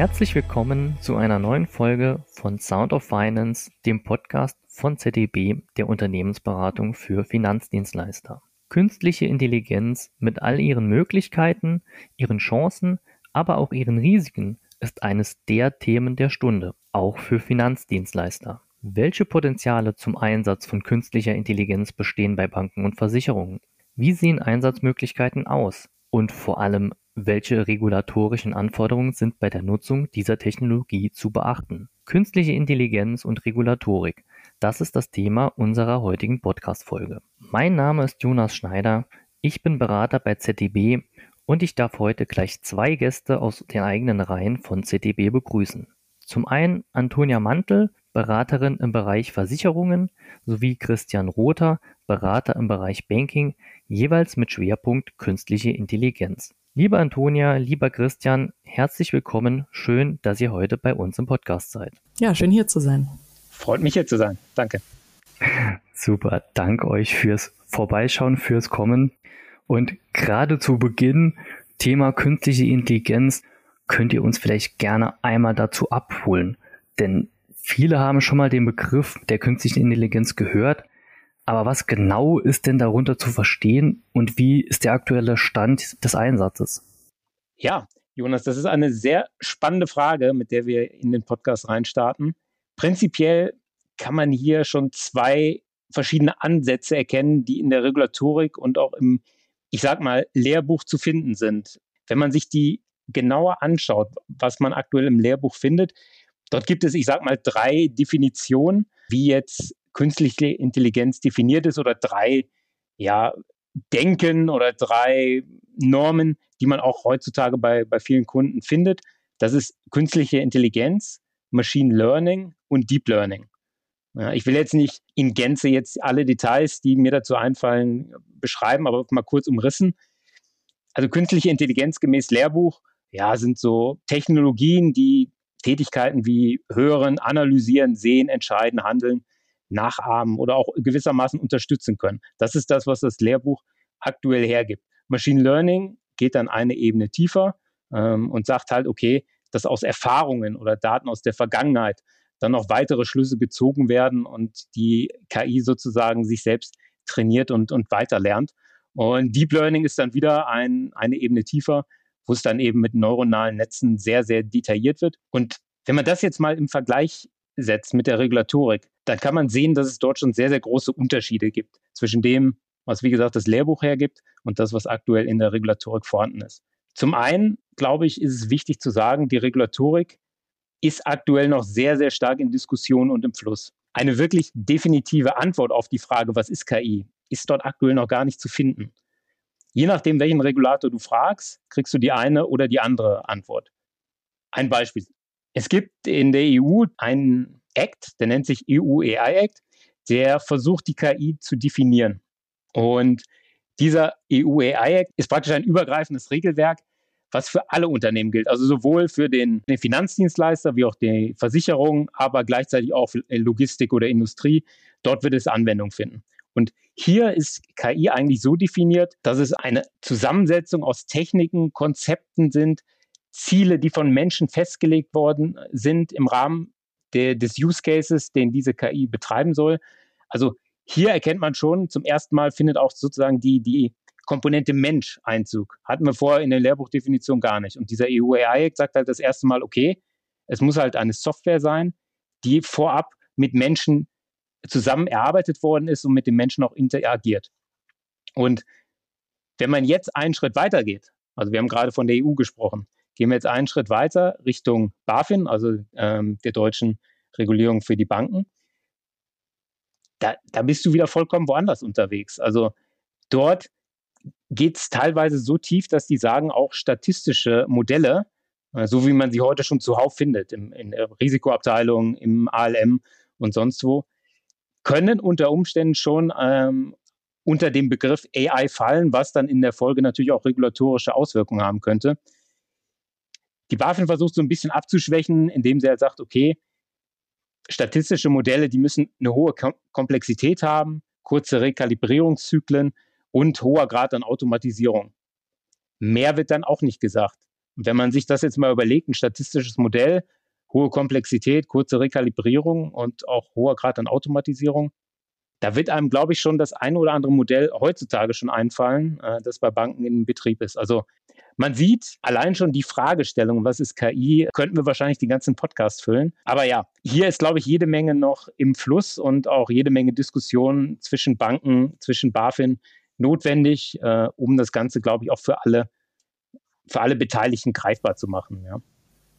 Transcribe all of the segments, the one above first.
Herzlich willkommen zu einer neuen Folge von Sound of Finance, dem Podcast von ZDB, der Unternehmensberatung für Finanzdienstleister. Künstliche Intelligenz mit all ihren Möglichkeiten, ihren Chancen, aber auch ihren Risiken ist eines der Themen der Stunde, auch für Finanzdienstleister. Welche Potenziale zum Einsatz von künstlicher Intelligenz bestehen bei Banken und Versicherungen? Wie sehen Einsatzmöglichkeiten aus? Und vor allem, welche regulatorischen Anforderungen sind bei der Nutzung dieser Technologie zu beachten? Künstliche Intelligenz und Regulatorik. Das ist das Thema unserer heutigen Podcast-Folge. Mein Name ist Jonas Schneider. Ich bin Berater bei ZDB und ich darf heute gleich zwei Gäste aus den eigenen Reihen von ZDB begrüßen. Zum einen Antonia Mantel, Beraterin im Bereich Versicherungen, sowie Christian Rother, Berater im Bereich Banking, jeweils mit Schwerpunkt künstliche Intelligenz. Liebe Antonia, lieber Christian, herzlich willkommen. Schön, dass ihr heute bei uns im Podcast seid. Ja, schön hier zu sein. Freut mich hier zu sein. Danke. Super, danke euch fürs Vorbeischauen, fürs Kommen. Und gerade zu Beginn, Thema künstliche Intelligenz, könnt ihr uns vielleicht gerne einmal dazu abholen. Denn Viele haben schon mal den Begriff der künstlichen Intelligenz gehört, aber was genau ist denn darunter zu verstehen und wie ist der aktuelle Stand des Einsatzes? Ja, Jonas, das ist eine sehr spannende Frage, mit der wir in den Podcast reinstarten. Prinzipiell kann man hier schon zwei verschiedene Ansätze erkennen, die in der Regulatorik und auch im, ich sag mal, Lehrbuch zu finden sind. Wenn man sich die genauer anschaut, was man aktuell im Lehrbuch findet, Dort gibt es, ich sage mal, drei Definitionen, wie jetzt künstliche Intelligenz definiert ist oder drei ja, Denken oder drei Normen, die man auch heutzutage bei, bei vielen Kunden findet. Das ist künstliche Intelligenz, Machine Learning und Deep Learning. Ja, ich will jetzt nicht in Gänze jetzt alle Details, die mir dazu einfallen, beschreiben, aber mal kurz umrissen. Also künstliche Intelligenz gemäß Lehrbuch, ja, sind so Technologien, die Tätigkeiten wie hören, analysieren, sehen, entscheiden, handeln, nachahmen oder auch gewissermaßen unterstützen können. Das ist das, was das Lehrbuch aktuell hergibt. Machine Learning geht dann eine Ebene tiefer ähm, und sagt halt, okay, dass aus Erfahrungen oder Daten aus der Vergangenheit dann noch weitere Schlüsse gezogen werden und die KI sozusagen sich selbst trainiert und, und weiter lernt. Und Deep Learning ist dann wieder ein, eine Ebene tiefer, wo es dann eben mit neuronalen Netzen sehr, sehr detailliert wird. Und wenn man das jetzt mal im Vergleich setzt mit der Regulatorik, dann kann man sehen, dass es dort schon sehr, sehr große Unterschiede gibt zwischen dem, was wie gesagt das Lehrbuch hergibt und das, was aktuell in der Regulatorik vorhanden ist. Zum einen, glaube ich, ist es wichtig zu sagen, die Regulatorik ist aktuell noch sehr, sehr stark in Diskussion und im Fluss. Eine wirklich definitive Antwort auf die Frage, was ist KI, ist dort aktuell noch gar nicht zu finden. Je nachdem, welchen Regulator du fragst, kriegst du die eine oder die andere Antwort. Ein Beispiel. Es gibt in der EU einen Act, der nennt sich EU AI Act, der versucht, die KI zu definieren. Und dieser EU AI Act ist praktisch ein übergreifendes Regelwerk, was für alle Unternehmen gilt. Also sowohl für den, den Finanzdienstleister wie auch die Versicherung, aber gleichzeitig auch für Logistik oder Industrie. Dort wird es Anwendung finden. Und hier ist KI eigentlich so definiert, dass es eine Zusammensetzung aus Techniken, Konzepten sind, Ziele, die von Menschen festgelegt worden sind im Rahmen der, des Use Cases, den diese KI betreiben soll. Also hier erkennt man schon, zum ersten Mal findet auch sozusagen die, die Komponente Mensch Einzug. Hatten wir vorher in der Lehrbuchdefinition gar nicht. Und dieser EU AI sagt halt das erste Mal, okay, es muss halt eine Software sein, die vorab mit Menschen zusammen erarbeitet worden ist und mit den Menschen auch interagiert. Und wenn man jetzt einen Schritt weiter geht, also wir haben gerade von der EU gesprochen, gehen wir jetzt einen Schritt weiter Richtung BaFin, also ähm, der deutschen Regulierung für die Banken. Da, da bist du wieder vollkommen woanders unterwegs. Also dort geht es teilweise so tief, dass die sagen, auch statistische Modelle, äh, so wie man sie heute schon zuhauf findet, im, in der Risikoabteilung, im ALM und sonst wo, können unter Umständen schon ähm, unter dem Begriff AI fallen, was dann in der Folge natürlich auch regulatorische Auswirkungen haben könnte. Die BaFin versucht so ein bisschen abzuschwächen, indem sie halt sagt, okay, statistische Modelle, die müssen eine hohe Komplexität haben, kurze Rekalibrierungszyklen und hoher Grad an Automatisierung. Mehr wird dann auch nicht gesagt. Wenn man sich das jetzt mal überlegt, ein statistisches Modell, hohe Komplexität, kurze Rekalibrierung und auch hoher Grad an Automatisierung, da wird einem, glaube ich, schon das eine oder andere Modell heutzutage schon einfallen, äh, das bei Banken in Betrieb ist. Also man sieht allein schon die Fragestellung, was ist KI, könnten wir wahrscheinlich den ganzen Podcast füllen. Aber ja, hier ist, glaube ich, jede Menge noch im Fluss und auch jede Menge Diskussionen zwischen Banken, zwischen BaFin notwendig, äh, um das Ganze, glaube ich, auch für alle, für alle Beteiligten greifbar zu machen. Ja,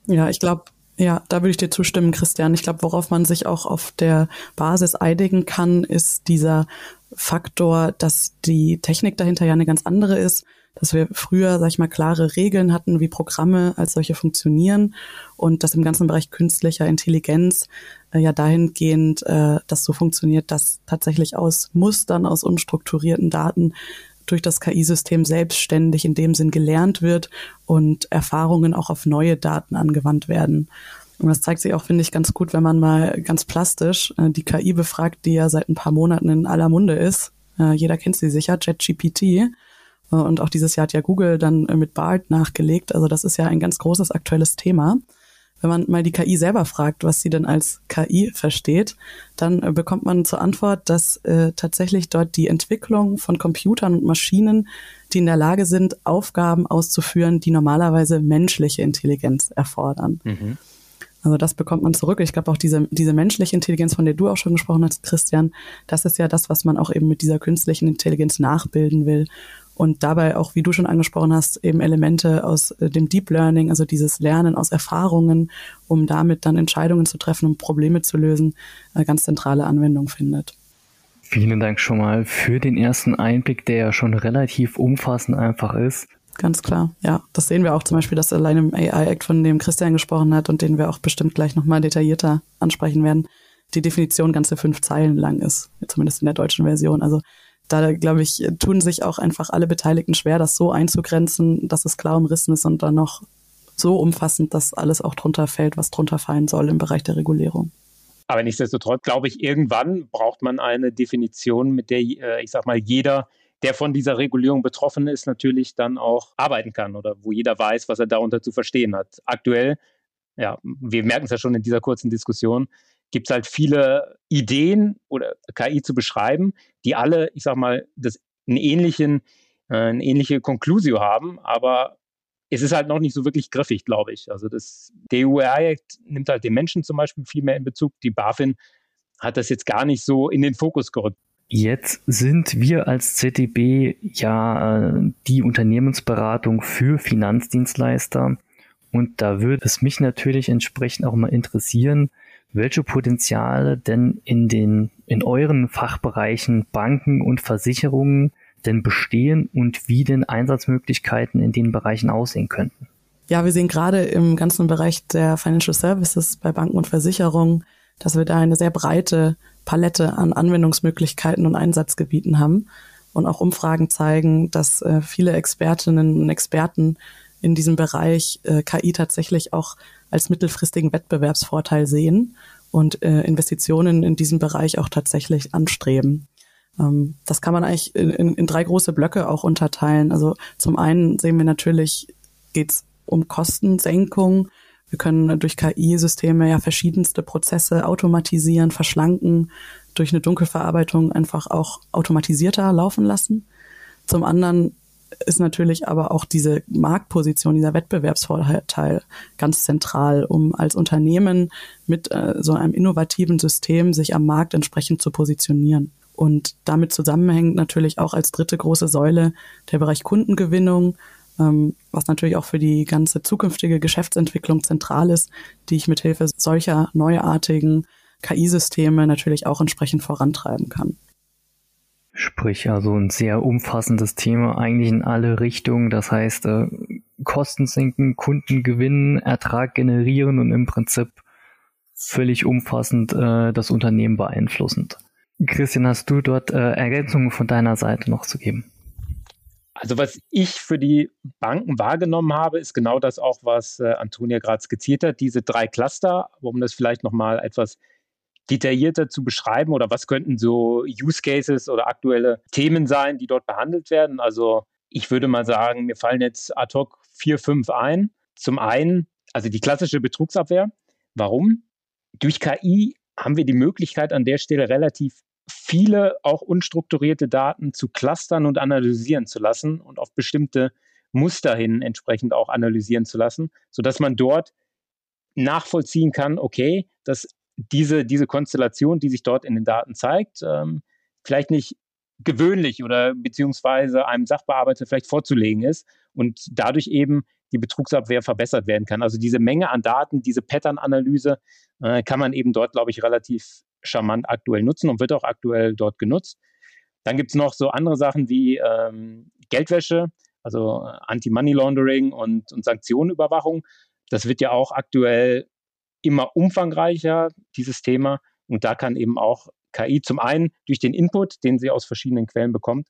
ja ich glaube, ja, da würde ich dir zustimmen, Christian. Ich glaube, worauf man sich auch auf der Basis einigen kann, ist dieser Faktor, dass die Technik dahinter ja eine ganz andere ist, dass wir früher, sag ich mal, klare Regeln hatten, wie Programme als solche funktionieren und dass im ganzen Bereich künstlicher Intelligenz äh, ja dahingehend äh, das so funktioniert, dass tatsächlich aus Mustern, aus unstrukturierten Daten durch das KI-System selbstständig in dem Sinn gelernt wird und Erfahrungen auch auf neue Daten angewandt werden. Und das zeigt sich auch, finde ich, ganz gut, wenn man mal ganz plastisch äh, die KI befragt, die ja seit ein paar Monaten in aller Munde ist. Äh, jeder kennt sie sicher, ChatGPT. Äh, und auch dieses Jahr hat ja Google dann mit BART nachgelegt. Also das ist ja ein ganz großes aktuelles Thema wenn man mal die KI selber fragt, was sie denn als KI versteht, dann äh, bekommt man zur Antwort, dass äh, tatsächlich dort die Entwicklung von Computern und Maschinen, die in der Lage sind, Aufgaben auszuführen, die normalerweise menschliche Intelligenz erfordern. Mhm. Also das bekommt man zurück. Ich glaube auch diese, diese menschliche Intelligenz, von der du auch schon gesprochen hast, Christian, das ist ja das, was man auch eben mit dieser künstlichen Intelligenz nachbilden will und dabei auch, wie du schon angesprochen hast, eben Elemente aus äh, dem Deep Learning, also dieses Lernen aus Erfahrungen, um damit dann Entscheidungen zu treffen, um Probleme zu lösen, eine ganz zentrale Anwendung findet. Vielen Dank schon mal für den ersten Einblick, der ja schon relativ umfassend einfach ist. Ganz klar, ja. Das sehen wir auch zum Beispiel, dass allein im AI-Act, von dem Christian gesprochen hat und den wir auch bestimmt gleich nochmal detaillierter ansprechen werden, die Definition ganze fünf Zeilen lang ist, zumindest in der deutschen Version. Also da, glaube ich, tun sich auch einfach alle Beteiligten schwer, das so einzugrenzen, dass es klar umrissen ist und dann noch so umfassend, dass alles auch drunter fällt, was drunter fallen soll im Bereich der Regulierung. Aber nichtsdestotrotz glaube ich, irgendwann braucht man eine Definition, mit der, äh, ich sag mal, jeder, der von dieser Regulierung betroffen ist, natürlich dann auch arbeiten kann oder wo jeder weiß, was er darunter zu verstehen hat. Aktuell, ja, wir merken es ja schon in dieser kurzen Diskussion, gibt es halt viele Ideen oder KI zu beschreiben, die alle, ich sag mal, das einen ähnlichen, äh, eine ähnliche Conclusio haben, aber es ist halt noch nicht so wirklich griffig, glaube ich. Also das, EU-Act nimmt halt den Menschen zum Beispiel viel mehr in Bezug. Die BaFin hat das jetzt gar nicht so in den Fokus gerückt. Jetzt sind wir als ZDB ja äh, die Unternehmensberatung für Finanzdienstleister. Und da würde es mich natürlich entsprechend auch mal interessieren, welche Potenziale denn in den, in euren Fachbereichen Banken und Versicherungen denn bestehen und wie denn Einsatzmöglichkeiten in den Bereichen aussehen könnten. Ja, wir sehen gerade im ganzen Bereich der Financial Services bei Banken und Versicherungen, dass wir da eine sehr breite Palette an Anwendungsmöglichkeiten und Einsatzgebieten haben. Und auch Umfragen zeigen, dass äh, viele Expertinnen und Experten in diesem Bereich äh, KI tatsächlich auch als mittelfristigen Wettbewerbsvorteil sehen und äh, Investitionen in diesem Bereich auch tatsächlich anstreben. Ähm, das kann man eigentlich in, in, in drei große Blöcke auch unterteilen. Also zum einen sehen wir natürlich, geht es um Kostensenkung. Wir können durch KI-Systeme ja verschiedenste Prozesse automatisieren, verschlanken, durch eine Dunkelverarbeitung einfach auch automatisierter laufen lassen. Zum anderen ist natürlich aber auch diese Marktposition, dieser Wettbewerbsvorteil ganz zentral, um als Unternehmen mit äh, so einem innovativen System sich am Markt entsprechend zu positionieren. Und damit zusammenhängt natürlich auch als dritte große Säule der Bereich Kundengewinnung, ähm, was natürlich auch für die ganze zukünftige Geschäftsentwicklung zentral ist, die ich mit Hilfe solcher neuartigen KI-Systeme natürlich auch entsprechend vorantreiben kann. Sprich, also ein sehr umfassendes Thema, eigentlich in alle Richtungen. Das heißt, äh, Kosten sinken, Kunden gewinnen, Ertrag generieren und im Prinzip völlig umfassend äh, das Unternehmen beeinflussend. Christian, hast du dort äh, Ergänzungen von deiner Seite noch zu geben? Also was ich für die Banken wahrgenommen habe, ist genau das auch, was äh, Antonia gerade skizziert hat, diese drei Cluster, um das vielleicht nochmal etwas detaillierter zu beschreiben oder was könnten so Use Cases oder aktuelle Themen sein, die dort behandelt werden? Also ich würde mal sagen, mir fallen jetzt ad hoc vier, fünf ein. Zum einen, also die klassische Betrugsabwehr. Warum? Durch KI haben wir die Möglichkeit, an der Stelle relativ viele auch unstrukturierte Daten zu clustern und analysieren zu lassen und auf bestimmte Muster hin entsprechend auch analysieren zu lassen, sodass man dort nachvollziehen kann, okay, dass diese, diese Konstellation, die sich dort in den Daten zeigt, ähm, vielleicht nicht gewöhnlich oder beziehungsweise einem Sachbearbeiter vielleicht vorzulegen ist und dadurch eben die Betrugsabwehr verbessert werden kann. Also diese Menge an Daten, diese Pattern-Analyse äh, kann man eben dort, glaube ich, relativ charmant aktuell nutzen und wird auch aktuell dort genutzt. Dann gibt es noch so andere Sachen wie ähm, Geldwäsche, also Anti-Money Laundering und, und Sanktionenüberwachung. Das wird ja auch aktuell immer umfangreicher, dieses Thema. Und da kann eben auch KI zum einen durch den Input, den sie aus verschiedenen Quellen bekommt,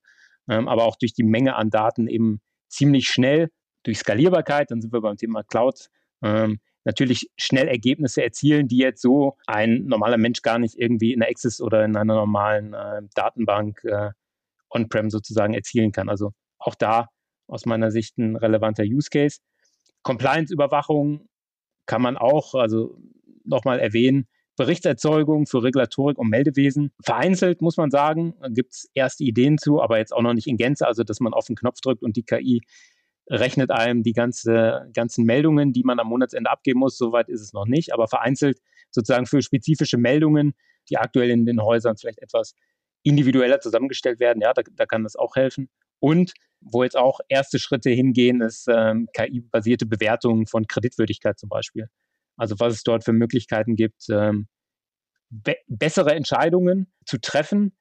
ähm, aber auch durch die Menge an Daten eben ziemlich schnell, durch Skalierbarkeit, dann sind wir beim Thema Cloud, ähm, natürlich schnell Ergebnisse erzielen, die jetzt so ein normaler Mensch gar nicht irgendwie in der Access oder in einer normalen äh, Datenbank äh, on-prem sozusagen erzielen kann. Also auch da aus meiner Sicht ein relevanter Use Case. Compliance-Überwachung kann man auch, also nochmal erwähnen, Berichtserzeugung für Regulatorik und Meldewesen. Vereinzelt muss man sagen, gibt es erste Ideen zu, aber jetzt auch noch nicht in Gänze, also dass man auf den Knopf drückt und die KI rechnet einem die ganze, ganzen Meldungen, die man am Monatsende abgeben muss. Soweit ist es noch nicht, aber vereinzelt sozusagen für spezifische Meldungen, die aktuell in den Häusern vielleicht etwas individueller zusammengestellt werden. Ja, da, da kann das auch helfen. Und wo jetzt auch erste Schritte hingehen, ist ähm, KI-basierte Bewertungen von Kreditwürdigkeit zum Beispiel. Also was es dort für Möglichkeiten gibt, ähm, be bessere Entscheidungen zu treffen.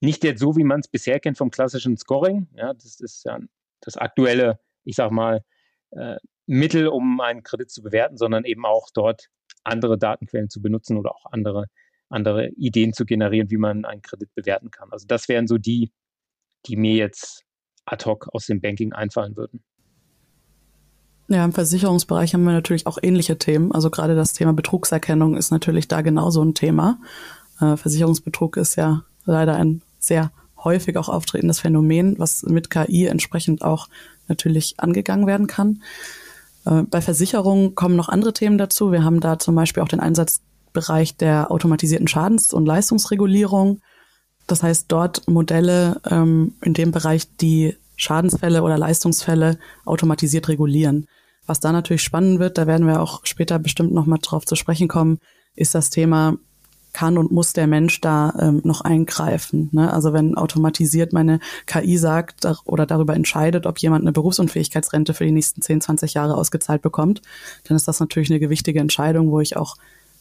Nicht jetzt so, wie man es bisher kennt vom klassischen Scoring. Ja, das ist ja das aktuelle ich sag mal, äh, Mittel, um einen Kredit zu bewerten, sondern eben auch dort andere Datenquellen zu benutzen oder auch andere, andere Ideen zu generieren, wie man einen Kredit bewerten kann. Also das wären so die, die mir jetzt ad hoc aus dem Banking einfallen würden. Ja, im Versicherungsbereich haben wir natürlich auch ähnliche Themen. Also gerade das Thema Betrugserkennung ist natürlich da genauso ein Thema. Äh, Versicherungsbetrug ist ja leider ein sehr häufig auch auftretendes Phänomen, was mit KI entsprechend auch natürlich angegangen werden kann. Äh, bei Versicherungen kommen noch andere Themen dazu. Wir haben da zum Beispiel auch den Einsatzbereich der automatisierten Schadens- und Leistungsregulierung. Das heißt, dort Modelle ähm, in dem Bereich, die Schadensfälle oder Leistungsfälle automatisiert regulieren. Was da natürlich spannend wird, da werden wir auch später bestimmt nochmal drauf zu sprechen kommen, ist das Thema kann und muss der Mensch da ähm, noch eingreifen. Ne? Also wenn automatisiert meine KI sagt oder darüber entscheidet, ob jemand eine Berufsunfähigkeitsrente für die nächsten 10, 20 Jahre ausgezahlt bekommt, dann ist das natürlich eine gewichtige Entscheidung, wo ich auch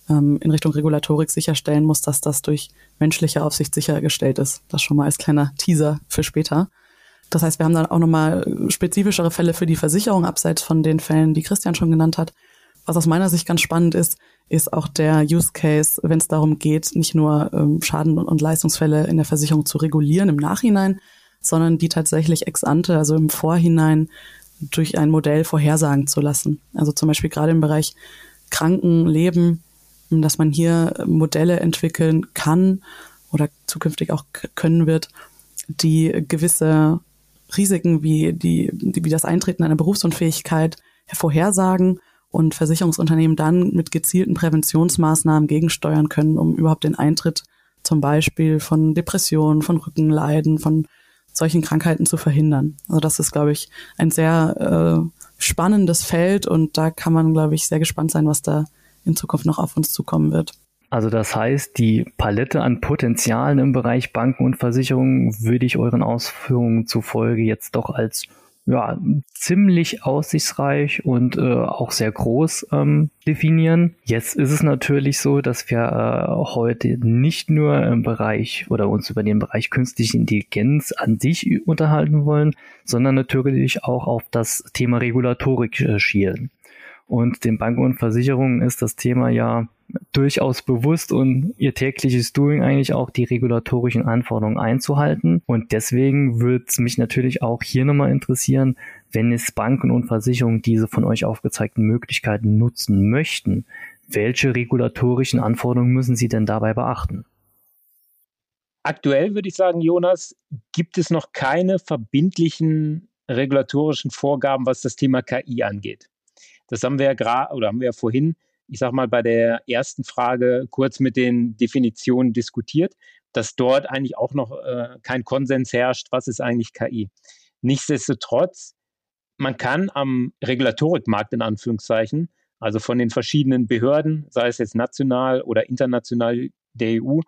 ähm, in Richtung Regulatorik sicherstellen muss, dass das durch menschliche Aufsicht sichergestellt ist. Das schon mal als kleiner Teaser für später. Das heißt, wir haben dann auch nochmal spezifischere Fälle für die Versicherung, abseits von den Fällen, die Christian schon genannt hat. Was aus meiner Sicht ganz spannend ist, ist auch der Use Case, wenn es darum geht, nicht nur ähm, Schaden- und Leistungsfälle in der Versicherung zu regulieren im Nachhinein, sondern die tatsächlich ex ante, also im Vorhinein durch ein Modell vorhersagen zu lassen. Also zum Beispiel gerade im Bereich Krankenleben, dass man hier Modelle entwickeln kann oder zukünftig auch können wird, die gewisse Risiken wie die, wie das Eintreten einer Berufsunfähigkeit vorhersagen und Versicherungsunternehmen dann mit gezielten Präventionsmaßnahmen gegensteuern können, um überhaupt den Eintritt zum Beispiel von Depressionen, von Rückenleiden, von solchen Krankheiten zu verhindern. Also das ist, glaube ich, ein sehr äh, spannendes Feld und da kann man, glaube ich, sehr gespannt sein, was da in Zukunft noch auf uns zukommen wird. Also das heißt, die Palette an Potenzialen im Bereich Banken und Versicherungen würde ich euren Ausführungen zufolge jetzt doch als ja, ziemlich aussichtsreich und äh, auch sehr groß ähm, definieren. Jetzt ist es natürlich so, dass wir äh, heute nicht nur im Bereich oder uns über den Bereich künstliche Intelligenz an sich unterhalten wollen, sondern natürlich auch auf das Thema Regulatorik äh, schielen. Und den Banken und Versicherungen ist das Thema ja durchaus bewusst und ihr tägliches Doing eigentlich auch die regulatorischen Anforderungen einzuhalten. Und deswegen würde es mich natürlich auch hier nochmal interessieren, wenn es Banken und Versicherungen diese von euch aufgezeigten Möglichkeiten nutzen möchten, welche regulatorischen Anforderungen müssen sie denn dabei beachten? Aktuell würde ich sagen, Jonas, gibt es noch keine verbindlichen regulatorischen Vorgaben, was das Thema KI angeht. Das haben wir ja gerade oder haben wir ja vorhin, ich sag mal, bei der ersten Frage kurz mit den Definitionen diskutiert, dass dort eigentlich auch noch äh, kein Konsens herrscht, was ist eigentlich KI. Nichtsdestotrotz, man kann am Regulatorikmarkt in Anführungszeichen, also von den verschiedenen Behörden, sei es jetzt national oder international der EU,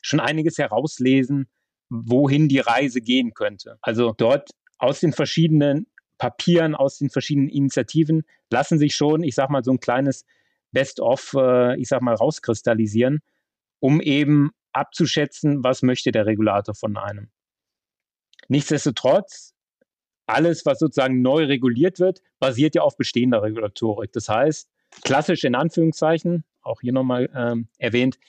schon einiges herauslesen, wohin die Reise gehen könnte. Also dort aus den verschiedenen Papieren, aus den verschiedenen Initiativen lassen sich schon, ich sag mal, so ein kleines Best-of, äh, ich sag mal, rauskristallisieren, um eben abzuschätzen, was möchte der Regulator von einem. Nichtsdestotrotz, alles, was sozusagen neu reguliert wird, basiert ja auf bestehender Regulatorik. Das heißt, klassisch in Anführungszeichen, auch hier nochmal ähm, erwähnt,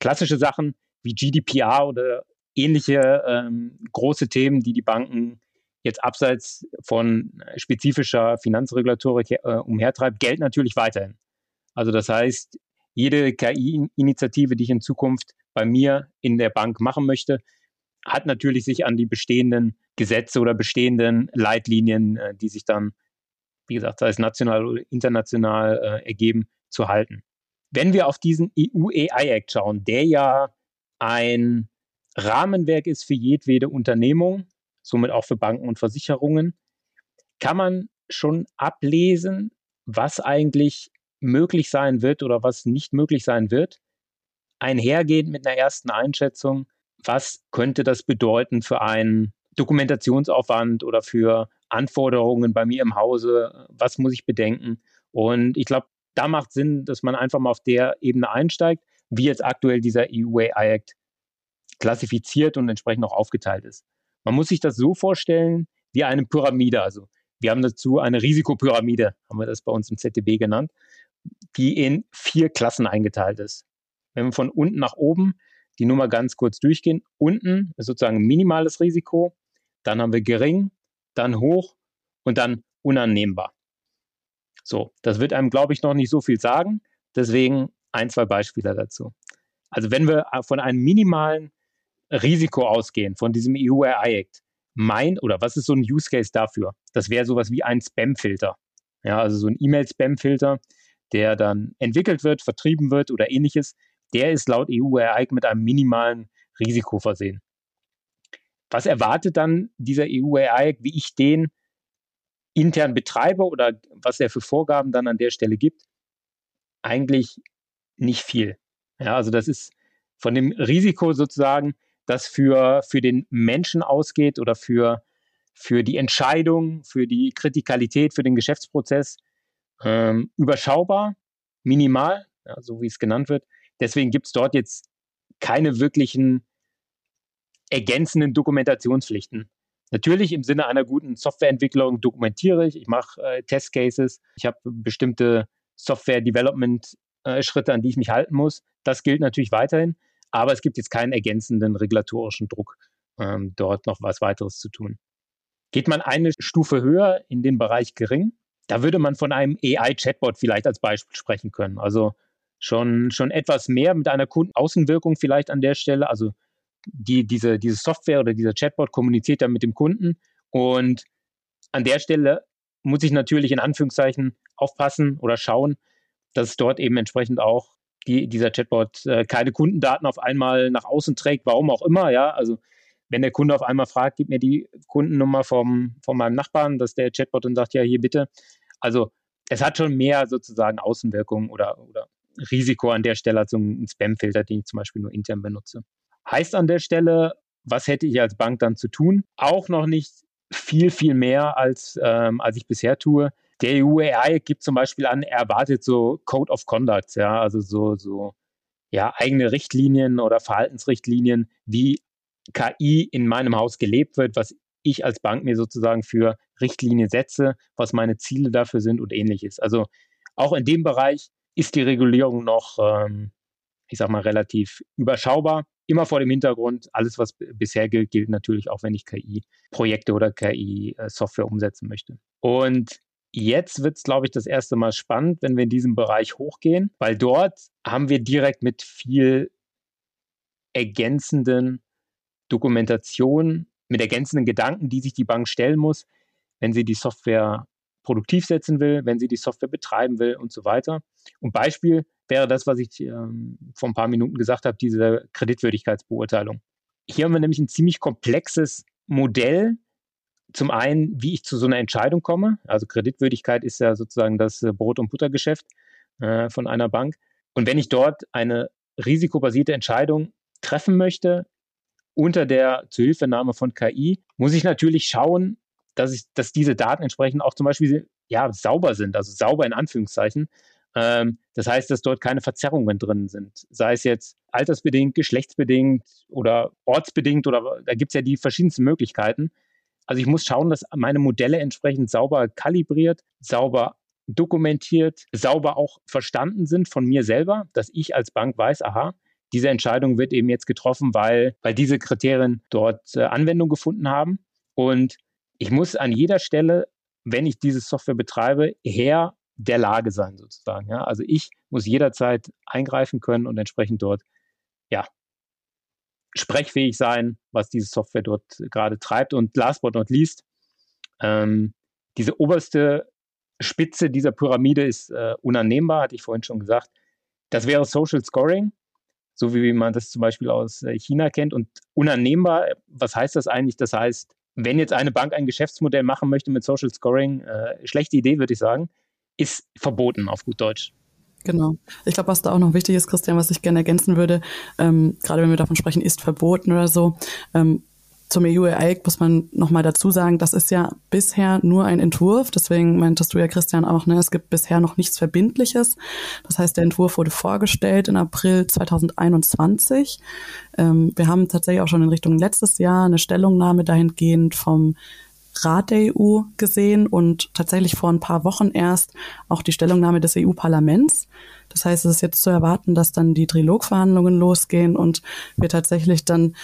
klassische Sachen wie GDPR oder ähnliche ähm, große Themen, die die Banken jetzt abseits von spezifischer Finanzregulatorik äh, umhertreibt, gelten natürlich weiterhin. Also das heißt, jede KI-Initiative, die ich in Zukunft bei mir in der Bank machen möchte, hat natürlich sich an die bestehenden Gesetze oder bestehenden Leitlinien, äh, die sich dann, wie gesagt, sei es national oder international äh, ergeben, zu halten. Wenn wir auf diesen EU AI Act schauen, der ja ein Rahmenwerk ist für jedwede Unternehmung, somit auch für Banken und Versicherungen, kann man schon ablesen, was eigentlich möglich sein wird oder was nicht möglich sein wird, einhergehend mit einer ersten Einschätzung, was könnte das bedeuten für einen Dokumentationsaufwand oder für Anforderungen bei mir im Hause, was muss ich bedenken. Und ich glaube, da macht Sinn, dass man einfach mal auf der Ebene einsteigt, wie jetzt aktuell dieser EU AI Act klassifiziert und entsprechend auch aufgeteilt ist. Man muss sich das so vorstellen wie eine Pyramide. Also wir haben dazu eine Risikopyramide, haben wir das bei uns im ZDB genannt, die in vier Klassen eingeteilt ist. Wenn wir von unten nach oben die Nummer ganz kurz durchgehen, unten ist sozusagen minimales Risiko, dann haben wir gering, dann hoch und dann unannehmbar. So, das wird einem, glaube ich, noch nicht so viel sagen. Deswegen ein, zwei Beispiele dazu. Also wenn wir von einem minimalen Risiko ausgehen, von diesem EU AI Act, mein oder was ist so ein Use Case dafür? Das wäre sowas wie ein Spam-Filter. Ja, also so ein E-Mail-Spam-Filter, der dann entwickelt wird, vertrieben wird oder ähnliches, der ist laut EU AI mit einem minimalen Risiko versehen. Was erwartet dann dieser EU AI, wie ich den intern betreibe oder was er für Vorgaben dann an der Stelle gibt? Eigentlich nicht viel. Ja, also das ist von dem Risiko sozusagen, das für, für den Menschen ausgeht oder für, für die Entscheidung, für die Kritikalität, für den Geschäftsprozess ähm, überschaubar, minimal, ja, so wie es genannt wird. Deswegen gibt es dort jetzt keine wirklichen ergänzenden Dokumentationspflichten. Natürlich im Sinne einer guten Softwareentwicklung dokumentiere ich, ich mache äh, Testcases, ich habe bestimmte Software-Development-Schritte, äh, an die ich mich halten muss. Das gilt natürlich weiterhin, aber es gibt jetzt keinen ergänzenden regulatorischen Druck, ähm, dort noch was weiteres zu tun. Geht man eine Stufe höher in den Bereich gering, da würde man von einem AI-Chatbot vielleicht als Beispiel sprechen können. Also schon, schon etwas mehr mit einer Kundenaußenwirkung vielleicht an der Stelle. Also die, diese, diese Software oder dieser Chatbot kommuniziert dann mit dem Kunden. Und an der Stelle muss ich natürlich in Anführungszeichen aufpassen oder schauen, dass dort eben entsprechend auch die, dieser Chatbot äh, keine Kundendaten auf einmal nach außen trägt, warum auch immer, ja. Also wenn der Kunde auf einmal fragt, gib mir die Kundennummer vom, von meinem Nachbarn, dass der Chatbot dann sagt, ja, hier bitte. Also es hat schon mehr sozusagen Außenwirkungen oder, oder Risiko an der Stelle als ein Spamfilter, den ich zum Beispiel nur intern benutze. Heißt an der Stelle, was hätte ich als Bank dann zu tun? Auch noch nicht viel, viel mehr, als, ähm, als ich bisher tue. Der EU AI gibt zum Beispiel an, er erwartet so Code of Conduct, ja, also so, so ja, eigene Richtlinien oder Verhaltensrichtlinien, wie KI in meinem Haus gelebt wird, was ich als Bank mir sozusagen für Richtlinien setze, was meine Ziele dafür sind und ähnliches. Also auch in dem Bereich ist die Regulierung noch, ähm, ich sag mal, relativ überschaubar. Immer vor dem Hintergrund, alles, was bisher gilt, gilt natürlich auch, wenn ich KI-Projekte oder KI-Software umsetzen möchte. Und Jetzt wird es, glaube ich, das erste Mal spannend, wenn wir in diesem Bereich hochgehen, weil dort haben wir direkt mit viel ergänzenden Dokumentation, mit ergänzenden Gedanken, die sich die Bank stellen muss, wenn sie die Software produktiv setzen will, wenn sie die Software betreiben will und so weiter. Und Beispiel wäre das, was ich ähm, vor ein paar Minuten gesagt habe, diese Kreditwürdigkeitsbeurteilung. Hier haben wir nämlich ein ziemlich komplexes Modell. Zum einen, wie ich zu so einer Entscheidung komme. Also Kreditwürdigkeit ist ja sozusagen das äh, Brot- und Buttergeschäft äh, von einer Bank. Und wenn ich dort eine risikobasierte Entscheidung treffen möchte, unter der Zuhilfenahme von KI, muss ich natürlich schauen, dass, ich, dass diese Daten entsprechend auch zum Beispiel ja, sauber sind, also sauber in Anführungszeichen. Ähm, das heißt, dass dort keine Verzerrungen drin sind, sei es jetzt altersbedingt, geschlechtsbedingt oder ortsbedingt oder da gibt es ja die verschiedensten Möglichkeiten. Also ich muss schauen, dass meine Modelle entsprechend sauber kalibriert, sauber dokumentiert, sauber auch verstanden sind von mir selber, dass ich als Bank weiß, aha, diese Entscheidung wird eben jetzt getroffen, weil, weil diese Kriterien dort äh, Anwendung gefunden haben. Und ich muss an jeder Stelle, wenn ich diese Software betreibe, Herr der Lage sein sozusagen. Ja? Also ich muss jederzeit eingreifen können und entsprechend dort ja, sprechfähig sein, was diese Software dort gerade treibt. Und last but not least, ähm, diese oberste Spitze dieser Pyramide ist äh, unannehmbar, hatte ich vorhin schon gesagt. Das wäre Social Scoring, so wie man das zum Beispiel aus äh, China kennt. Und unannehmbar, was heißt das eigentlich? Das heißt, wenn jetzt eine Bank ein Geschäftsmodell machen möchte mit Social Scoring, äh, schlechte Idee, würde ich sagen, ist verboten auf gut Deutsch. Genau. Ich glaube, was da auch noch wichtig ist, Christian, was ich gerne ergänzen würde, ähm, gerade wenn wir davon sprechen, ist verboten oder so, ähm, zum EU-AI muss man nochmal dazu sagen, das ist ja bisher nur ein Entwurf. Deswegen meintest du ja, Christian, auch, ne, es gibt bisher noch nichts Verbindliches. Das heißt, der Entwurf wurde vorgestellt in April 2021. Ähm, wir haben tatsächlich auch schon in Richtung letztes Jahr eine Stellungnahme dahingehend vom Rat der EU gesehen und tatsächlich vor ein paar Wochen erst auch die Stellungnahme des EU-Parlaments. Das heißt, es ist jetzt zu erwarten, dass dann die Trilogverhandlungen losgehen und wir tatsächlich dann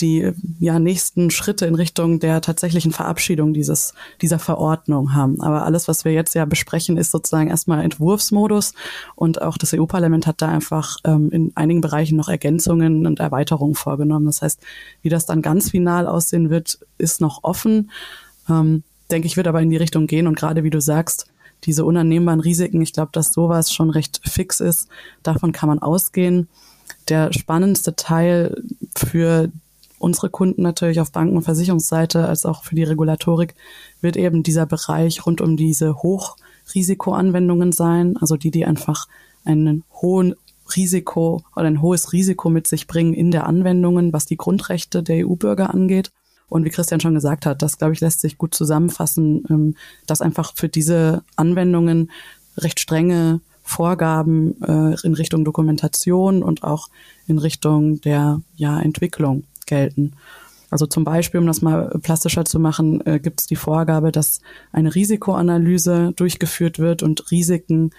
die ja, nächsten Schritte in Richtung der tatsächlichen Verabschiedung dieses, dieser Verordnung haben. Aber alles, was wir jetzt ja besprechen, ist sozusagen erstmal Entwurfsmodus und auch das EU-Parlament hat da einfach ähm, in einigen Bereichen noch Ergänzungen und Erweiterungen vorgenommen. Das heißt, wie das dann ganz final aussehen wird, ist noch offen. Ähm, denke ich, wird aber in die Richtung gehen und gerade wie du sagst, diese unannehmbaren Risiken, ich glaube, dass sowas schon recht fix ist, davon kann man ausgehen. Der spannendste Teil für unsere Kunden natürlich auf Banken- und Versicherungsseite als auch für die Regulatorik wird eben dieser Bereich rund um diese Hochrisikoanwendungen sein, also die, die einfach einen hohen Risiko oder ein hohes Risiko mit sich bringen in der Anwendungen, was die Grundrechte der EU-Bürger angeht. Und wie Christian schon gesagt hat, das, glaube ich, lässt sich gut zusammenfassen, ähm, dass einfach für diese Anwendungen recht strenge Vorgaben äh, in Richtung Dokumentation und auch in Richtung der ja, Entwicklung gelten. Also zum Beispiel, um das mal plastischer zu machen, äh, gibt es die Vorgabe, dass eine Risikoanalyse durchgeführt wird und Risiken,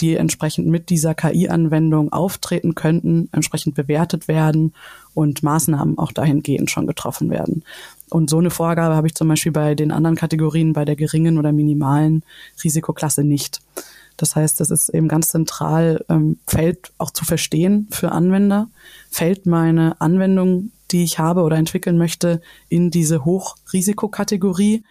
die entsprechend mit dieser KI-Anwendung auftreten könnten, entsprechend bewertet werden und Maßnahmen auch dahingehend schon getroffen werden. Und so eine Vorgabe habe ich zum Beispiel bei den anderen Kategorien, bei der geringen oder minimalen Risikoklasse nicht. Das heißt, das ist eben ganz zentral, ähm, fällt auch zu verstehen für Anwender, fällt meine Anwendung die ich habe oder entwickeln möchte, in diese Hochrisikokategorie?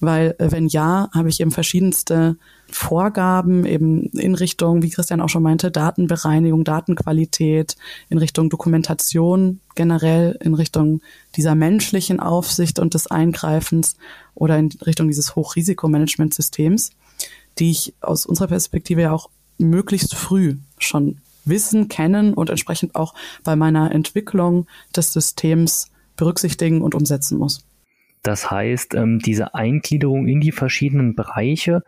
Weil äh, wenn ja, habe ich eben verschiedenste Vorgaben eben in Richtung, wie Christian auch schon meinte, Datenbereinigung, Datenqualität, in Richtung Dokumentation generell, in Richtung dieser menschlichen Aufsicht und des Eingreifens oder in Richtung dieses Hochrisikomanagementsystems, die ich aus unserer Perspektive ja auch möglichst früh schon wissen, kennen und entsprechend auch bei meiner Entwicklung des Systems berücksichtigen und umsetzen muss. Das heißt, ähm, diese Eingliederung in die verschiedenen Bereiche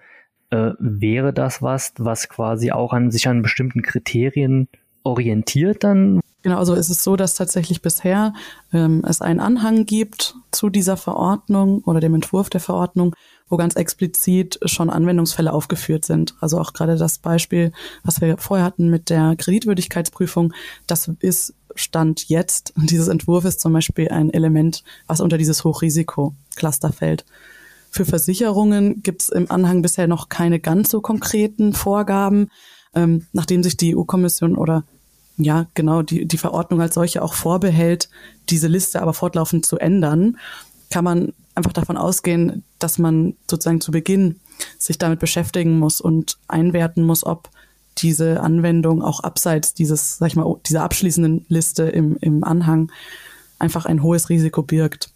äh, wäre das was, was quasi auch an sich an bestimmten Kriterien orientiert dann? Genau, also es ist so, dass tatsächlich bisher ähm, es einen Anhang gibt zu dieser Verordnung oder dem Entwurf der Verordnung, wo ganz explizit schon Anwendungsfälle aufgeführt sind. Also auch gerade das Beispiel, was wir vorher hatten mit der Kreditwürdigkeitsprüfung, das ist Stand jetzt dieses Entwurf ist zum Beispiel ein Element, was unter dieses Hochrisiko-Cluster fällt. Für Versicherungen gibt es im Anhang bisher noch keine ganz so konkreten Vorgaben, ähm, nachdem sich die EU-Kommission oder ja, genau, die, die Verordnung als solche auch vorbehält, diese Liste aber fortlaufend zu ändern kann man einfach davon ausgehen, dass man sozusagen zu Beginn sich damit beschäftigen muss und einwerten muss, ob diese Anwendung auch abseits dieses, sag ich mal, dieser abschließenden Liste im, im Anhang einfach ein hohes Risiko birgt.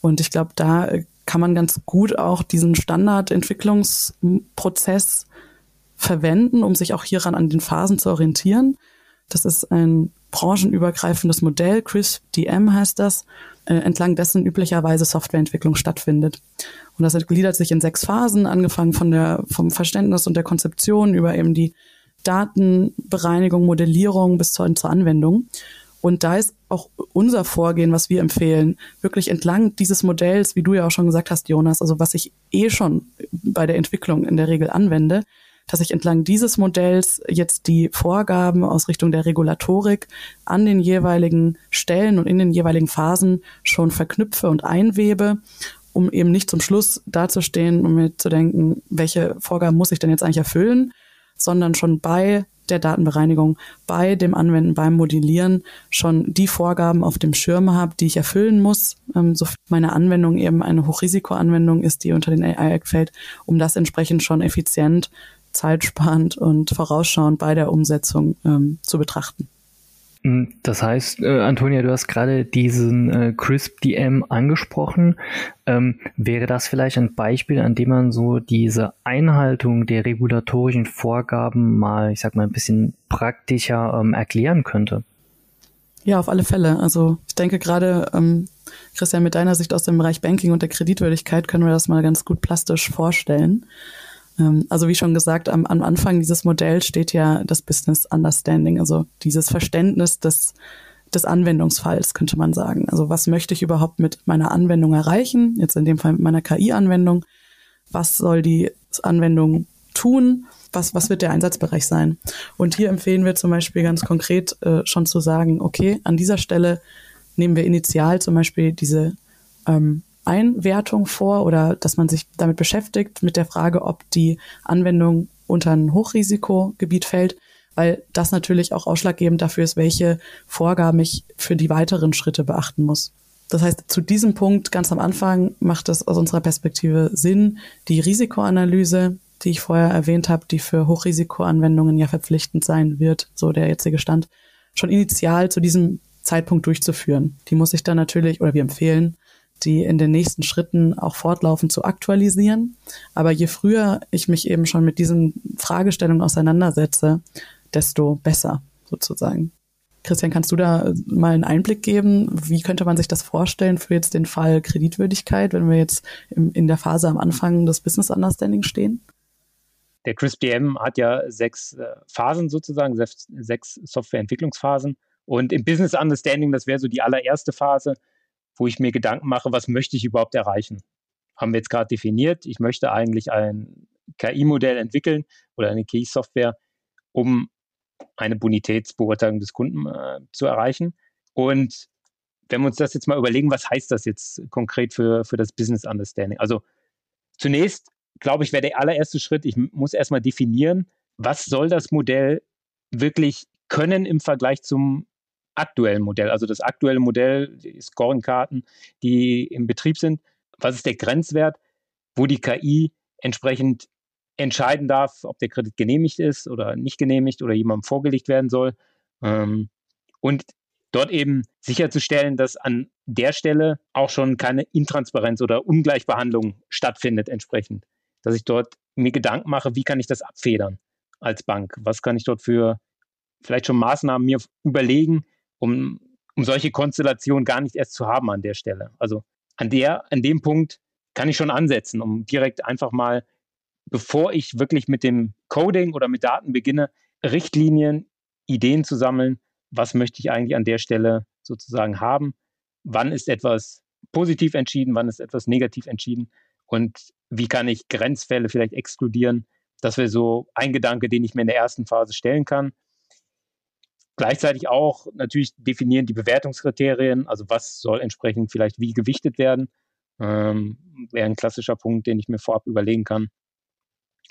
Und ich glaube, da kann man ganz gut auch diesen Standardentwicklungsprozess verwenden, um sich auch hieran an den Phasen zu orientieren. Das ist ein branchenübergreifendes Modell, CRISP DM heißt das, äh, entlang dessen üblicherweise Softwareentwicklung stattfindet. Und das gliedert sich in sechs Phasen, angefangen von der, vom Verständnis und der Konzeption über eben die Datenbereinigung, Modellierung bis zur, zur Anwendung. Und da ist auch unser Vorgehen, was wir empfehlen, wirklich entlang dieses Modells, wie du ja auch schon gesagt hast, Jonas, also was ich eh schon bei der Entwicklung in der Regel anwende, dass ich entlang dieses Modells jetzt die Vorgaben aus Richtung der Regulatorik an den jeweiligen Stellen und in den jeweiligen Phasen schon verknüpfe und einwebe, um eben nicht zum Schluss dazustehen und mir zu denken, welche Vorgaben muss ich denn jetzt eigentlich erfüllen, sondern schon bei der Datenbereinigung, bei dem Anwenden, beim Modellieren schon die Vorgaben auf dem Schirm habe, die ich erfüllen muss, ähm, so meine Anwendung eben eine Hochrisikoanwendung ist, die unter den AI-Act fällt, um das entsprechend schon effizient zeitsparend und vorausschauend bei der Umsetzung ähm, zu betrachten. Hm, das heißt, äh, Antonia, du hast gerade diesen äh, Crisp DM angesprochen. Ähm, wäre das vielleicht ein Beispiel, an dem man so diese Einhaltung der regulatorischen Vorgaben mal, ich sag mal, ein bisschen praktischer ähm, erklären könnte? Ja, auf alle Fälle. Also ich denke gerade, ähm, Christian, mit deiner Sicht aus dem Bereich Banking und der Kreditwürdigkeit können wir das mal ganz gut plastisch vorstellen. Ähm, also wie schon gesagt, am, am Anfang dieses Modells steht ja das Business Understanding, also dieses Verständnis des, des Anwendungsfalls, könnte man sagen. Also was möchte ich überhaupt mit meiner Anwendung erreichen? Jetzt in dem Fall mit meiner KI-Anwendung. Was soll die Anwendung tun? Was, was wird der Einsatzbereich sein? Und hier empfehlen wir zum Beispiel ganz konkret äh, schon zu sagen, okay, an dieser Stelle nehmen wir initial zum Beispiel diese ähm, Einwertung vor oder dass man sich damit beschäftigt mit der Frage, ob die Anwendung unter ein Hochrisikogebiet fällt, weil das natürlich auch ausschlaggebend dafür ist, welche Vorgaben ich für die weiteren Schritte beachten muss. Das heißt, zu diesem Punkt ganz am Anfang macht es aus unserer Perspektive Sinn, die Risikoanalyse, die ich vorher erwähnt habe, die für Hochrisikoanwendungen ja verpflichtend sein wird, so der jetzige Stand, schon initial zu diesem Zeitpunkt durchzuführen. Die muss ich dann natürlich, oder wir empfehlen, die in den nächsten Schritten auch fortlaufend zu aktualisieren. Aber je früher ich mich eben schon mit diesen Fragestellungen auseinandersetze, desto besser sozusagen. Christian, kannst du da mal einen Einblick geben? Wie könnte man sich das vorstellen für jetzt den Fall Kreditwürdigkeit, wenn wir jetzt in der Phase am Anfang des Business Understanding stehen? Der CRISP-DM hat ja sechs äh, Phasen sozusagen, sechs Softwareentwicklungsphasen. Und im Business Understanding, das wäre so die allererste Phase, wo ich mir Gedanken mache, was möchte ich überhaupt erreichen? Haben wir jetzt gerade definiert, ich möchte eigentlich ein KI-Modell entwickeln oder eine KI-Software, um eine Bonitätsbeurteilung des Kunden äh, zu erreichen. Und wenn wir uns das jetzt mal überlegen, was heißt das jetzt konkret für, für das Business Understanding? Also zunächst, glaube ich, wäre der allererste Schritt, ich muss erstmal definieren, was soll das Modell wirklich können im Vergleich zum aktuellen Modell. Also das aktuelle Modell, die Scoring-Karten, die im Betrieb sind. Was ist der Grenzwert, wo die KI entsprechend entscheiden darf, ob der Kredit genehmigt ist oder nicht genehmigt oder jemandem vorgelegt werden soll. Ähm, und dort eben sicherzustellen, dass an der Stelle auch schon keine Intransparenz oder Ungleichbehandlung stattfindet entsprechend. Dass ich dort mir Gedanken mache, wie kann ich das abfedern als Bank? Was kann ich dort für vielleicht schon Maßnahmen mir überlegen, um, um solche Konstellationen gar nicht erst zu haben an der Stelle. Also an der, an dem Punkt kann ich schon ansetzen, um direkt einfach mal, bevor ich wirklich mit dem Coding oder mit Daten beginne, Richtlinien, Ideen zu sammeln, was möchte ich eigentlich an der Stelle sozusagen haben, wann ist etwas positiv entschieden, wann ist etwas negativ entschieden und wie kann ich Grenzfälle vielleicht exkludieren. Das wäre so ein Gedanke, den ich mir in der ersten Phase stellen kann. Gleichzeitig auch natürlich definieren die Bewertungskriterien, also was soll entsprechend vielleicht wie gewichtet werden, ähm, wäre ein klassischer Punkt, den ich mir vorab überlegen kann.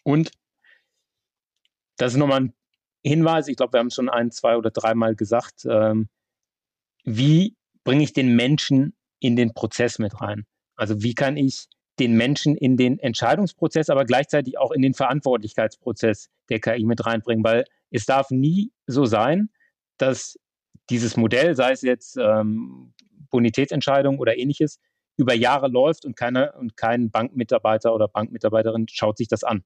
Und das ist nochmal ein Hinweis, ich glaube, wir haben es schon ein, zwei oder dreimal gesagt, ähm, wie bringe ich den Menschen in den Prozess mit rein? Also wie kann ich den Menschen in den Entscheidungsprozess, aber gleichzeitig auch in den Verantwortlichkeitsprozess der KI mit reinbringen, weil es darf nie so sein, dass dieses Modell, sei es jetzt ähm, Bonitätsentscheidung oder ähnliches, über Jahre läuft und keiner und kein Bankmitarbeiter oder Bankmitarbeiterin schaut sich das an.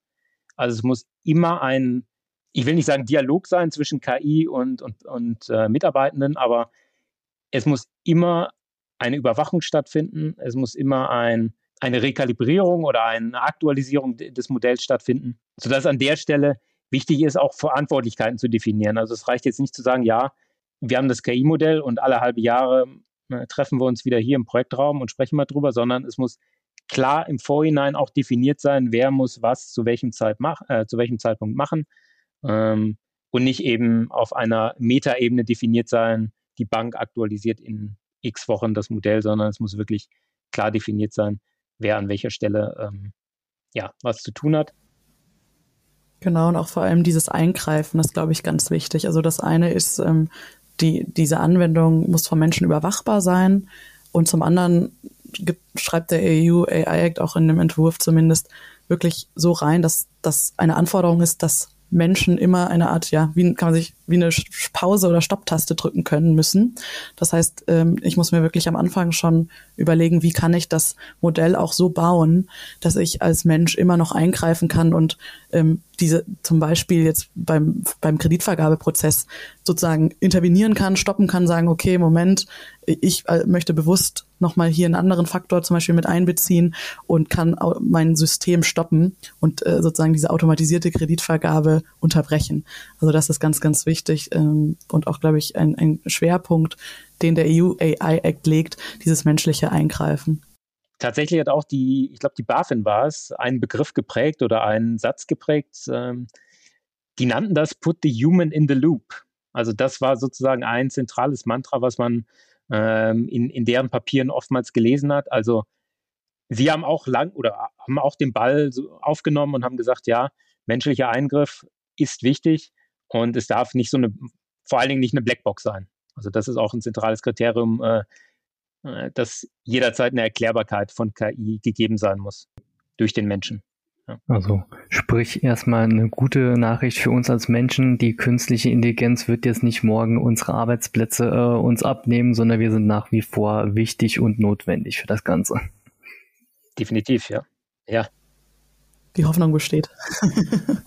Also es muss immer ein, ich will nicht sagen Dialog sein zwischen KI und, und, und äh, Mitarbeitenden, aber es muss immer eine Überwachung stattfinden. Es muss immer ein, eine Rekalibrierung oder eine Aktualisierung des Modells stattfinden, sodass an der Stelle wichtig ist, auch Verantwortlichkeiten zu definieren. Also es reicht jetzt nicht zu sagen, ja, wir haben das KI-Modell und alle halbe Jahre äh, treffen wir uns wieder hier im Projektraum und sprechen mal drüber, sondern es muss klar im Vorhinein auch definiert sein, wer muss was zu welchem, Zeit mach, äh, zu welchem Zeitpunkt machen ähm, und nicht eben auf einer Metaebene definiert sein, die Bank aktualisiert in x Wochen das Modell, sondern es muss wirklich klar definiert sein, wer an welcher Stelle ähm, ja, was zu tun hat. Genau, und auch vor allem dieses Eingreifen, das glaube ich ganz wichtig. Also das eine ist, ähm, die, diese Anwendung muss vom Menschen überwachbar sein. Und zum anderen schreibt der EU AI Act auch in dem Entwurf zumindest wirklich so rein, dass das eine Anforderung ist, dass Menschen immer eine Art, ja, wie kann man sich wie eine Pause oder Stopptaste drücken können müssen. Das heißt, ähm, ich muss mir wirklich am Anfang schon überlegen, wie kann ich das Modell auch so bauen, dass ich als Mensch immer noch eingreifen kann und ähm, diese zum Beispiel jetzt beim, beim Kreditvergabeprozess sozusagen intervenieren kann, stoppen kann, sagen, okay, Moment, ich äh, möchte bewusst nochmal hier einen anderen Faktor zum Beispiel mit einbeziehen und kann mein System stoppen und äh, sozusagen diese automatisierte Kreditvergabe unterbrechen. Also das ist ganz, ganz wichtig ähm, und auch, glaube ich, ein, ein Schwerpunkt, den der EU AI Act legt, dieses menschliche Eingreifen. Tatsächlich hat auch die, ich glaube, die BaFin war es, einen Begriff geprägt oder einen Satz geprägt. Ähm, die nannten das Put the Human in the Loop. Also das war sozusagen ein zentrales Mantra, was man ähm, in, in deren Papieren oftmals gelesen hat. Also sie haben auch lang oder haben auch den Ball so aufgenommen und haben gesagt, ja, menschlicher Eingriff ist wichtig und es darf nicht so eine, vor allen Dingen nicht eine Blackbox sein. Also das ist auch ein zentrales Kriterium, äh, dass jederzeit eine Erklärbarkeit von KI gegeben sein muss durch den Menschen. Also sprich erstmal eine gute Nachricht für uns als Menschen. Die künstliche Intelligenz wird jetzt nicht morgen unsere Arbeitsplätze äh, uns abnehmen, sondern wir sind nach wie vor wichtig und notwendig für das Ganze. Definitiv, ja. Ja. Die Hoffnung besteht.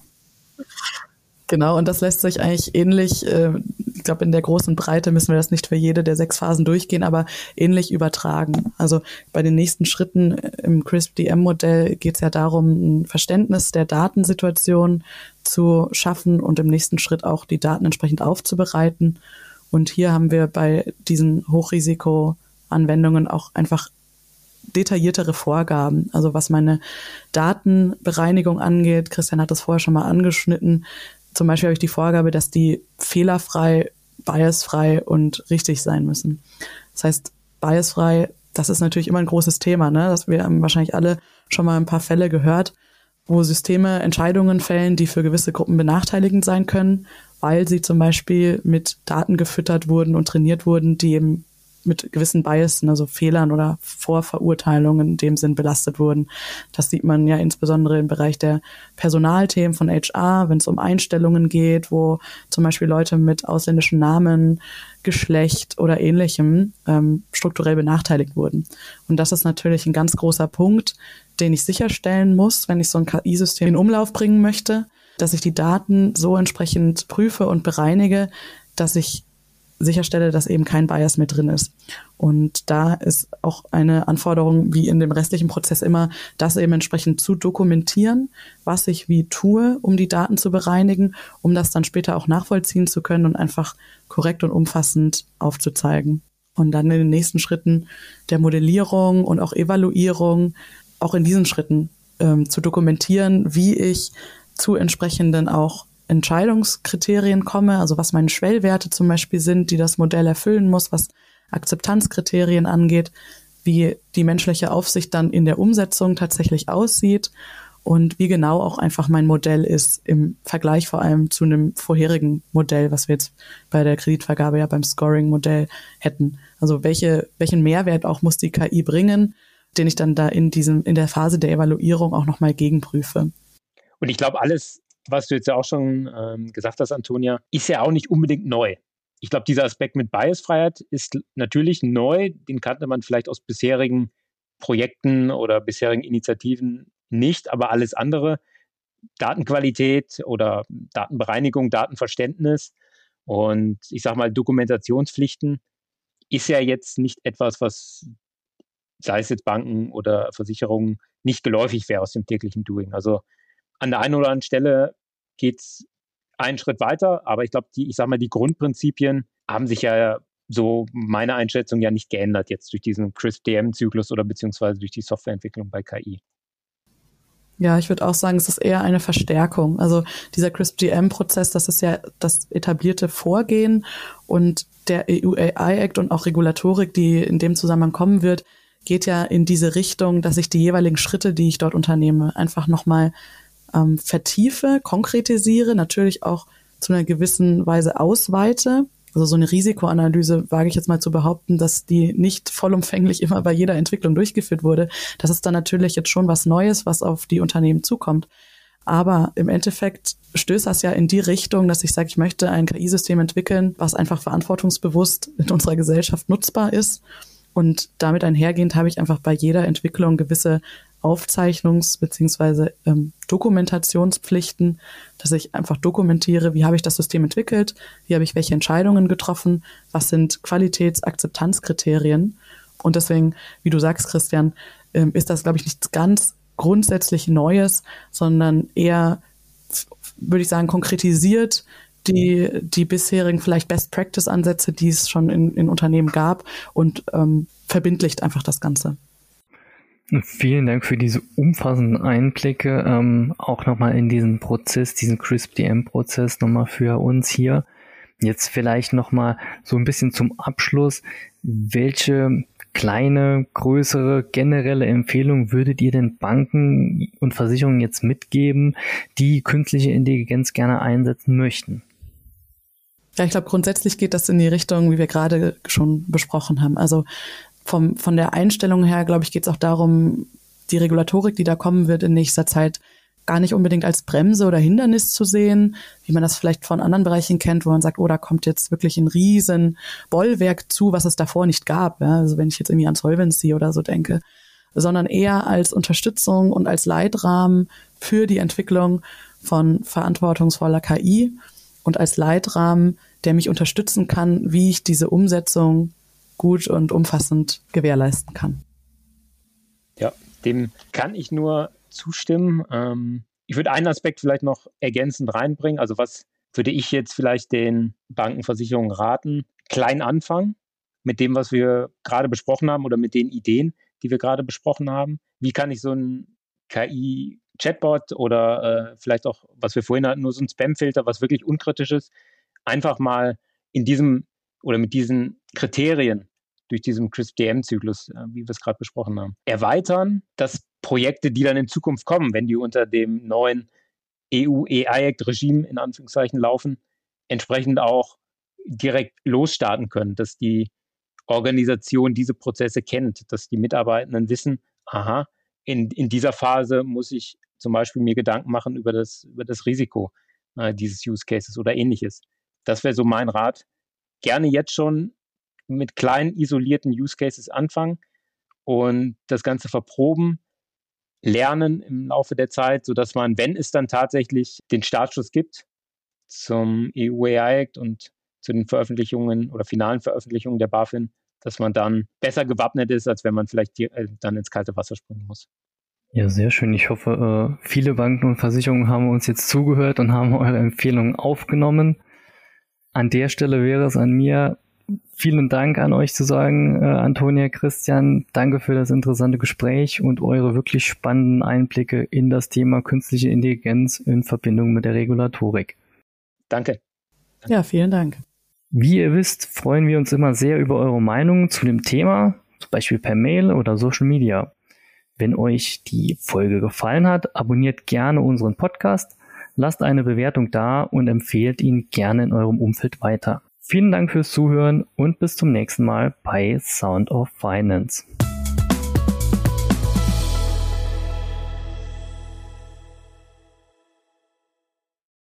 Genau, und das lässt sich eigentlich ähnlich, äh, ich glaube, in der großen Breite müssen wir das nicht für jede der sechs Phasen durchgehen, aber ähnlich übertragen. Also bei den nächsten Schritten im CRISP-DM-Modell geht es ja darum, ein Verständnis der Datensituation zu schaffen und im nächsten Schritt auch die Daten entsprechend aufzubereiten. Und hier haben wir bei diesen Hochrisikoanwendungen auch einfach detailliertere Vorgaben. Also was meine Datenbereinigung angeht, Christian hat das vorher schon mal angeschnitten, zum Beispiel habe ich die Vorgabe, dass die fehlerfrei, biasfrei und richtig sein müssen. Das heißt, biasfrei, das ist natürlich immer ein großes Thema, ne? Das wir haben wahrscheinlich alle schon mal ein paar Fälle gehört, wo Systeme Entscheidungen fällen, die für gewisse Gruppen benachteiligend sein können, weil sie zum Beispiel mit Daten gefüttert wurden und trainiert wurden, die eben mit gewissen Biasen, also Fehlern oder Vorverurteilungen in dem Sinn belastet wurden. Das sieht man ja insbesondere im Bereich der Personalthemen von HR, wenn es um Einstellungen geht, wo zum Beispiel Leute mit ausländischen Namen, Geschlecht oder ähnlichem ähm, strukturell benachteiligt wurden. Und das ist natürlich ein ganz großer Punkt, den ich sicherstellen muss, wenn ich so ein KI-System in Umlauf bringen möchte, dass ich die Daten so entsprechend prüfe und bereinige, dass ich sicherstelle, dass eben kein Bias mit drin ist. Und da ist auch eine Anforderung, wie in dem restlichen Prozess immer, das eben entsprechend zu dokumentieren, was ich wie tue, um die Daten zu bereinigen, um das dann später auch nachvollziehen zu können und einfach korrekt und umfassend aufzuzeigen. Und dann in den nächsten Schritten der Modellierung und auch Evaluierung, auch in diesen Schritten ähm, zu dokumentieren, wie ich zu entsprechenden auch Entscheidungskriterien komme, also was meine Schwellwerte zum Beispiel sind, die das Modell erfüllen muss, was Akzeptanzkriterien angeht, wie die menschliche Aufsicht dann in der Umsetzung tatsächlich aussieht und wie genau auch einfach mein Modell ist im Vergleich vor allem zu einem vorherigen Modell, was wir jetzt bei der Kreditvergabe ja beim Scoring-Modell hätten. Also welche, welchen Mehrwert auch muss die KI bringen den ich dann da in diesem, in der Phase der Evaluierung auch nochmal gegenprüfe. Und ich glaube, alles, was du jetzt ja auch schon ähm, gesagt hast, Antonia, ist ja auch nicht unbedingt neu. Ich glaube, dieser Aspekt mit Biasfreiheit ist natürlich neu. Den kannte man vielleicht aus bisherigen Projekten oder bisherigen Initiativen nicht, aber alles andere, Datenqualität oder Datenbereinigung, Datenverständnis und ich sage mal Dokumentationspflichten ist ja jetzt nicht etwas, was sei es jetzt Banken oder Versicherungen nicht geläufig wäre aus dem täglichen Doing. Also an der einen oder anderen Stelle geht es einen Schritt weiter, aber ich glaube, die, ich sage mal, die Grundprinzipien haben sich ja so meine Einschätzung ja nicht geändert jetzt durch diesen CRISP-DM-Zyklus oder beziehungsweise durch die Softwareentwicklung bei KI. Ja, ich würde auch sagen, es ist eher eine Verstärkung. Also dieser CRISP-DM-Prozess, das ist ja das etablierte Vorgehen und der EU AI Act und auch Regulatorik, die in dem Zusammenhang kommen wird, geht ja in diese Richtung, dass ich die jeweiligen Schritte, die ich dort unternehme, einfach nochmal ähm, vertiefe, konkretisiere, natürlich auch zu einer gewissen Weise ausweite. Also so eine Risikoanalyse wage ich jetzt mal zu behaupten, dass die nicht vollumfänglich immer bei jeder Entwicklung durchgeführt wurde. Das ist dann natürlich jetzt schon was Neues, was auf die Unternehmen zukommt. Aber im Endeffekt stößt das ja in die Richtung, dass ich sage, ich möchte ein KI-System entwickeln, was einfach verantwortungsbewusst in unserer Gesellschaft nutzbar ist. Und damit einhergehend habe ich einfach bei jeder Entwicklung gewisse Aufzeichnungs- beziehungsweise ähm, Dokumentationspflichten, dass ich einfach dokumentiere, wie habe ich das System entwickelt, wie habe ich welche Entscheidungen getroffen, was sind Qualitätsakzeptanzkriterien. Und deswegen, wie du sagst, Christian, ähm, ist das, glaube ich, nichts ganz grundsätzlich Neues, sondern eher, würde ich sagen, konkretisiert die, die bisherigen vielleicht Best-Practice-Ansätze, die es schon in, in Unternehmen gab und ähm, verbindlicht einfach das Ganze. Vielen Dank für diese umfassenden Einblicke, ähm, auch nochmal in diesen Prozess, diesen CRISP-DM-Prozess nochmal für uns hier. Jetzt vielleicht nochmal so ein bisschen zum Abschluss. Welche kleine, größere, generelle Empfehlung würdet ihr den Banken und Versicherungen jetzt mitgeben, die künstliche Intelligenz gerne einsetzen möchten? Ja, ich glaube, grundsätzlich geht das in die Richtung, wie wir gerade schon besprochen haben. Also vom, von der Einstellung her, glaube ich, geht es auch darum, die Regulatorik, die da kommen wird in nächster Zeit, gar nicht unbedingt als Bremse oder Hindernis zu sehen, wie man das vielleicht von anderen Bereichen kennt, wo man sagt, oh, da kommt jetzt wirklich ein riesen Bollwerk zu, was es davor nicht gab. Ja? Also wenn ich jetzt irgendwie an Solvency oder so denke, sondern eher als Unterstützung und als Leitrahmen für die Entwicklung von verantwortungsvoller KI und als Leitrahmen, der mich unterstützen kann, wie ich diese Umsetzung gut und umfassend gewährleisten kann. Ja, dem kann ich nur zustimmen. Ähm, ich würde einen Aspekt vielleicht noch ergänzend reinbringen. Also was würde ich jetzt vielleicht den Bankenversicherungen raten? Klein anfangen mit dem, was wir gerade besprochen haben oder mit den Ideen, die wir gerade besprochen haben. Wie kann ich so ein KI-Chatbot oder äh, vielleicht auch, was wir vorhin hatten, nur so ein Spam-Filter, was wirklich unkritisch ist, einfach mal in diesem oder mit diesen Kriterien durch diesen CRISP-DM-Zyklus, äh, wie wir es gerade besprochen haben, erweitern, dass Projekte, die dann in Zukunft kommen, wenn die unter dem neuen EU-AI-Act-Regime in Anführungszeichen laufen, entsprechend auch direkt losstarten können, dass die Organisation diese Prozesse kennt, dass die Mitarbeitenden wissen, aha, in, in dieser Phase muss ich zum Beispiel mir Gedanken machen über das, über das Risiko äh, dieses Use Cases oder ähnliches. Das wäre so mein Rat. Gerne jetzt schon mit kleinen, isolierten Use Cases anfangen und das Ganze verproben, lernen im Laufe der Zeit, sodass man, wenn es dann tatsächlich den Startschuss gibt zum EU AI Act und zu den Veröffentlichungen oder finalen Veröffentlichungen der BaFin, dass man dann besser gewappnet ist, als wenn man vielleicht die, äh, dann ins kalte Wasser springen muss. Ja, sehr schön. Ich hoffe, äh, viele Banken und Versicherungen haben uns jetzt zugehört und haben eure Empfehlungen aufgenommen. An der Stelle wäre es an mir, vielen Dank an euch zu sagen, äh, Antonia, Christian. Danke für das interessante Gespräch und eure wirklich spannenden Einblicke in das Thema künstliche Intelligenz in Verbindung mit der Regulatorik. Danke. Ja, vielen Dank. Wie ihr wisst, freuen wir uns immer sehr über eure Meinung zu dem Thema, zum Beispiel per Mail oder Social Media. Wenn euch die Folge gefallen hat, abonniert gerne unseren Podcast, lasst eine Bewertung da und empfehlt ihn gerne in eurem Umfeld weiter. Vielen Dank fürs Zuhören und bis zum nächsten Mal bei Sound of Finance.